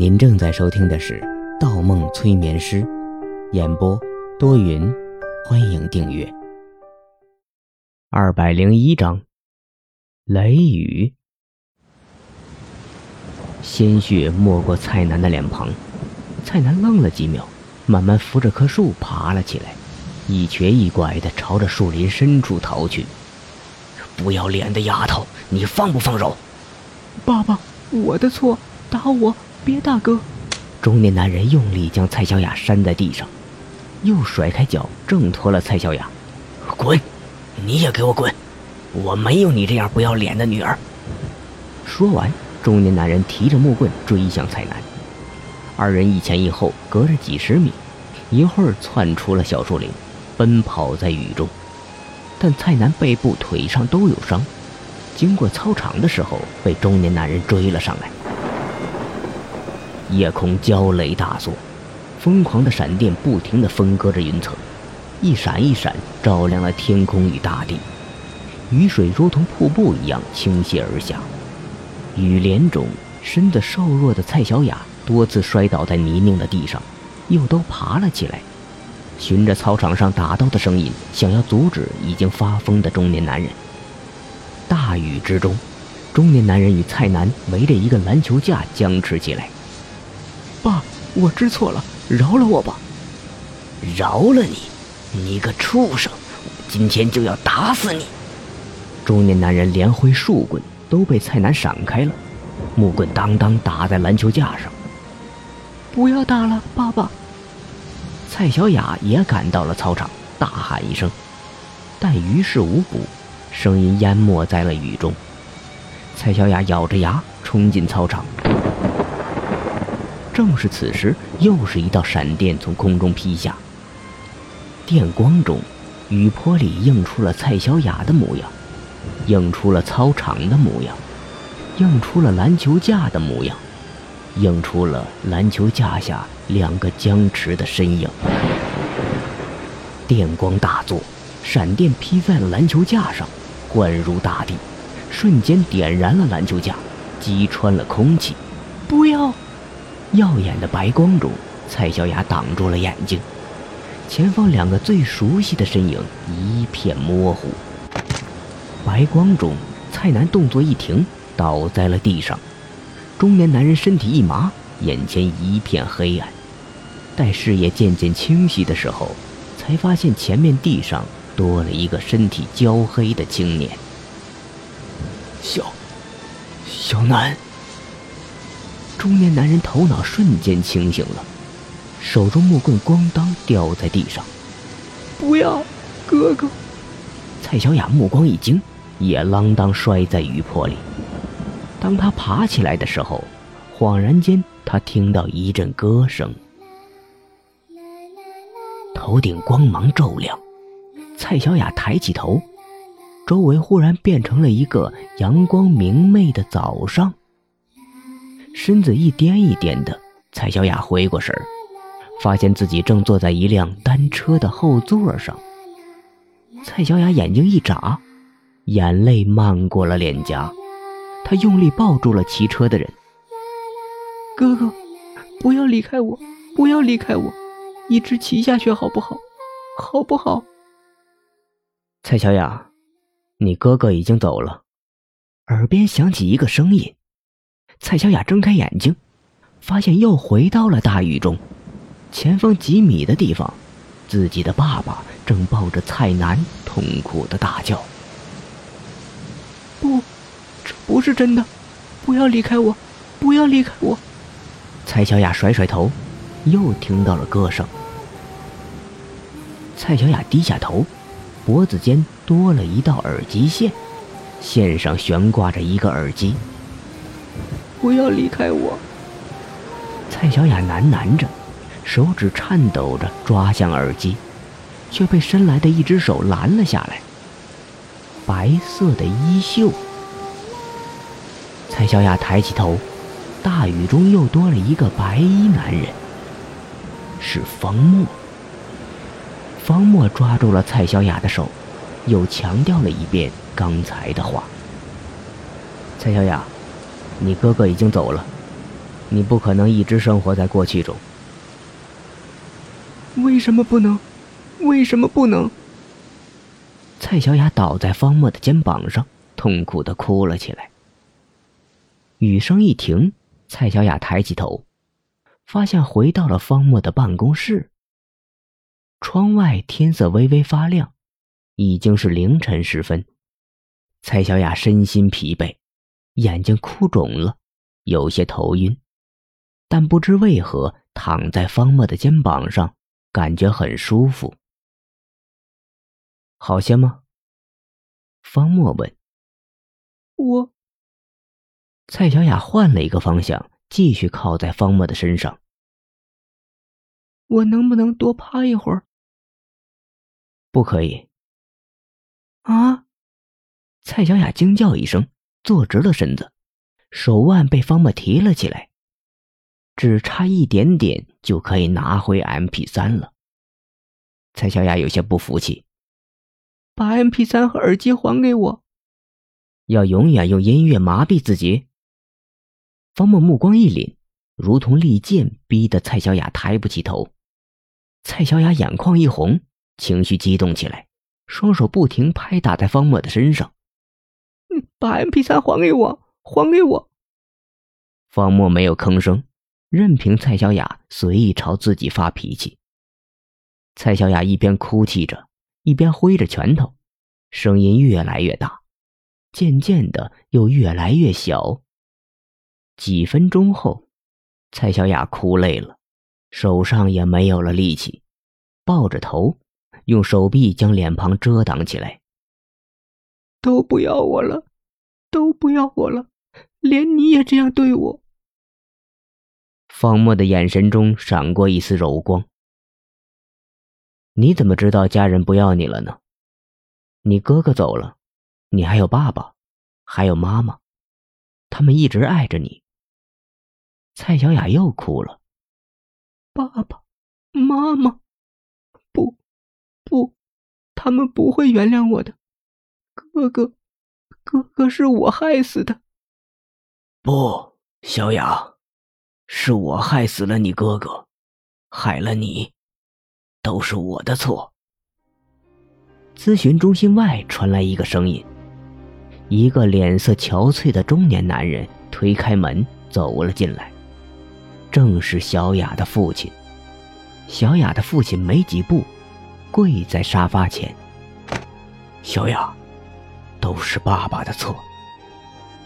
您正在收听的是《盗梦催眠师》，演播多云，欢迎订阅。二百零一章，雷雨，鲜血没过蔡南的脸庞，蔡南愣了几秒，慢慢扶着棵树爬了起来，一瘸一拐的朝着树林深处逃去。不要脸的丫头，你放不放手？爸爸，我的错，打我。别大哥！中年男人用力将蔡小雅扇在地上，又甩开脚挣脱了蔡小雅。滚！你也给我滚！我没有你这样不要脸的女儿。说完，中年男人提着木棍追向蔡楠。二人一前一后，隔着几十米，一会儿窜出了小树林，奔跑在雨中。但蔡楠背部、腿上都有伤，经过操场的时候，被中年男人追了上来。夜空焦雷大作，疯狂的闪电不停地分割着云层，一闪一闪，照亮了天空与大地。雨水如同瀑布一样倾泻而下，雨帘中身子瘦弱的蔡小雅多次摔倒在泥泞的地上，又都爬了起来，循着操场上打斗的声音，想要阻止已经发疯的中年男人。大雨之中，中年男人与蔡南围着一个篮球架僵持起来。爸，我知错了，饶了我吧！饶了你？你个畜生！今天就要打死你！中年男人连挥数棍，都被蔡南闪开了，木棍当当打在篮球架上。不要打了，爸爸！蔡小雅也赶到了操场，大喊一声，但于事无补，声音淹没在了雨中。蔡小雅咬着牙冲进操场。正是此时，又是一道闪电从空中劈下。电光中，雨坡里映出了蔡小雅的模样，映出了操场的模样，映出了篮球架的模样，映出了篮球架下两个僵持的身影。电光大作，闪电劈在了篮球架上，灌入大地，瞬间点燃了篮球架，击穿了空气。不要！耀眼的白光中，蔡小雅挡住了眼睛，前方两个最熟悉的身影一片模糊。白光中，蔡南动作一停，倒在了地上。中年男人身体一麻，眼前一片黑暗。待视野渐渐清晰的时候，才发现前面地上多了一个身体焦黑的青年。小，小南。中年男人头脑瞬间清醒了，手中木棍咣当掉在地上。不要，哥哥！蔡小雅目光一惊，也啷当摔在雨坡里。当他爬起来的时候，恍然间他听到一阵歌声，头顶光芒骤亮。蔡小雅抬起头，周围忽然变成了一个阳光明媚的早上。身子一颠一颠的，蔡小雅回过神儿，发现自己正坐在一辆单车的后座上。蔡小雅眼睛一眨，眼泪漫过了脸颊，她用力抱住了骑车的人。哥哥，不要离开我，不要离开我，一直骑下去好不好？好不好？蔡小雅，你哥哥已经走了。耳边响起一个声音。蔡小雅睁开眼睛，发现又回到了大雨中。前方几米的地方，自己的爸爸正抱着蔡楠痛苦的大叫：“不，这不是真的！不要离开我，不要离开我！”蔡小雅甩甩头，又听到了歌声。蔡小雅低下头，脖子间多了一道耳机线，线上悬挂着一个耳机。不要离开我！蔡小雅喃喃着，手指颤抖着抓向耳机，却被伸来的一只手拦了下来。白色的衣袖。蔡小雅抬起头，大雨中又多了一个白衣男人，是方墨。方墨抓住了蔡小雅的手，又强调了一遍刚才的话。蔡小雅。你哥哥已经走了，你不可能一直生活在过去中。为什么不能？为什么不能？蔡小雅倒在方墨的肩膀上，痛苦的哭了起来。雨声一停，蔡小雅抬起头，发现回到了方墨的办公室。窗外天色微微发亮，已经是凌晨时分。蔡小雅身心疲惫，眼睛哭肿了，有些头晕，但不知为何躺在方墨的肩膀上，感觉很舒服。好些吗？方墨问。我。蔡小雅换了一个方向，继续靠在方墨的身上。我能不能多趴一会儿？不可以。啊！蔡小雅惊叫一声，坐直了身子，手腕被方墨提了起来，只差一点点就可以拿回 M P 三了。蔡小雅有些不服气。把 M P 三和耳机还给我。要永远用音乐麻痹自己。方墨目光一凛，如同利剑，逼得蔡小雅抬不起头。蔡小雅眼眶一红，情绪激动起来，双手不停拍打在方墨的身上。把 M P 三还给我，还给我。方墨没有吭声，任凭蔡小雅随意朝自己发脾气。蔡小雅一边哭泣着。一边挥着拳头，声音越来越大，渐渐的又越来越小。几分钟后，蔡小雅哭累了，手上也没有了力气，抱着头，用手臂将脸庞遮挡起来。都不要我了，都不要我了，连你也这样对我。方墨的眼神中闪过一丝柔光。你怎么知道家人不要你了呢？你哥哥走了，你还有爸爸，还有妈妈，他们一直爱着你。蔡小雅又哭了。爸爸妈妈，不，不，他们不会原谅我的。哥哥，哥哥是我害死的。不，小雅，是我害死了你哥哥，害了你。都是我的错。咨询中心外传来一个声音，一个脸色憔悴的中年男人推开门走了进来，正是小雅的父亲。小雅的父亲没几步，跪在沙发前。小雅，都是爸爸的错。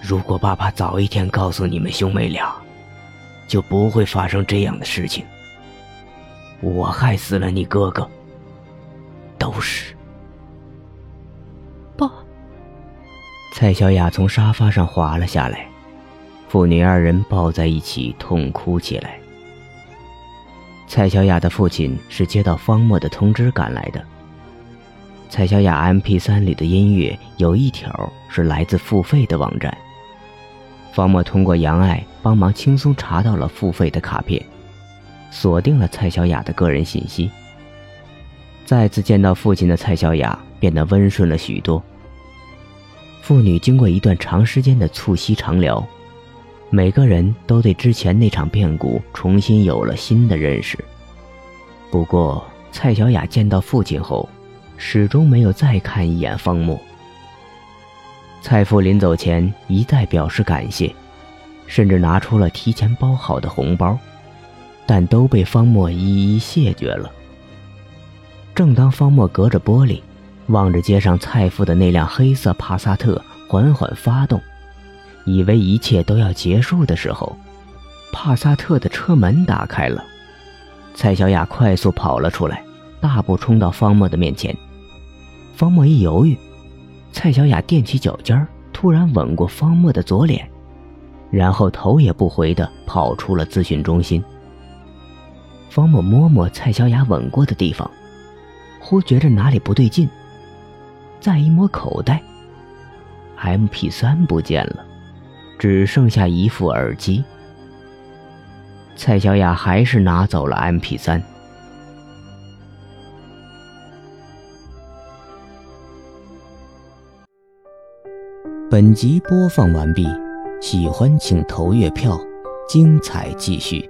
如果爸爸早一天告诉你们兄妹俩，就不会发生这样的事情。我害死了你哥哥，都是。爸。蔡小雅从沙发上滑了下来，父女二人抱在一起痛哭起来。蔡小雅的父亲是接到方墨的通知赶来的。蔡小雅 M P 三里的音乐有一条是来自付费的网站，方墨通过杨爱帮忙轻松查到了付费的卡片。锁定了蔡小雅的个人信息。再次见到父亲的蔡小雅变得温顺了许多。父女经过一段长时间的促膝长聊，每个人都对之前那场变故重新有了新的认识。不过，蔡小雅见到父亲后，始终没有再看一眼方墨。蔡父临走前一再表示感谢，甚至拿出了提前包好的红包。但都被方墨一一谢绝了。正当方墨隔着玻璃，望着街上蔡父的那辆黑色帕萨特缓缓发动，以为一切都要结束的时候，帕萨特的车门打开了，蔡小雅快速跑了出来，大步冲到方墨的面前。方墨一犹豫，蔡小雅踮起脚尖突然吻过方墨的左脸，然后头也不回地跑出了咨询中心。方墨摸摸蔡小雅吻过的地方，忽觉着哪里不对劲。再一摸口袋，M P 三不见了，只剩下一副耳机。蔡小雅还是拿走了 M P 三。本集播放完毕，喜欢请投月票。精彩继续。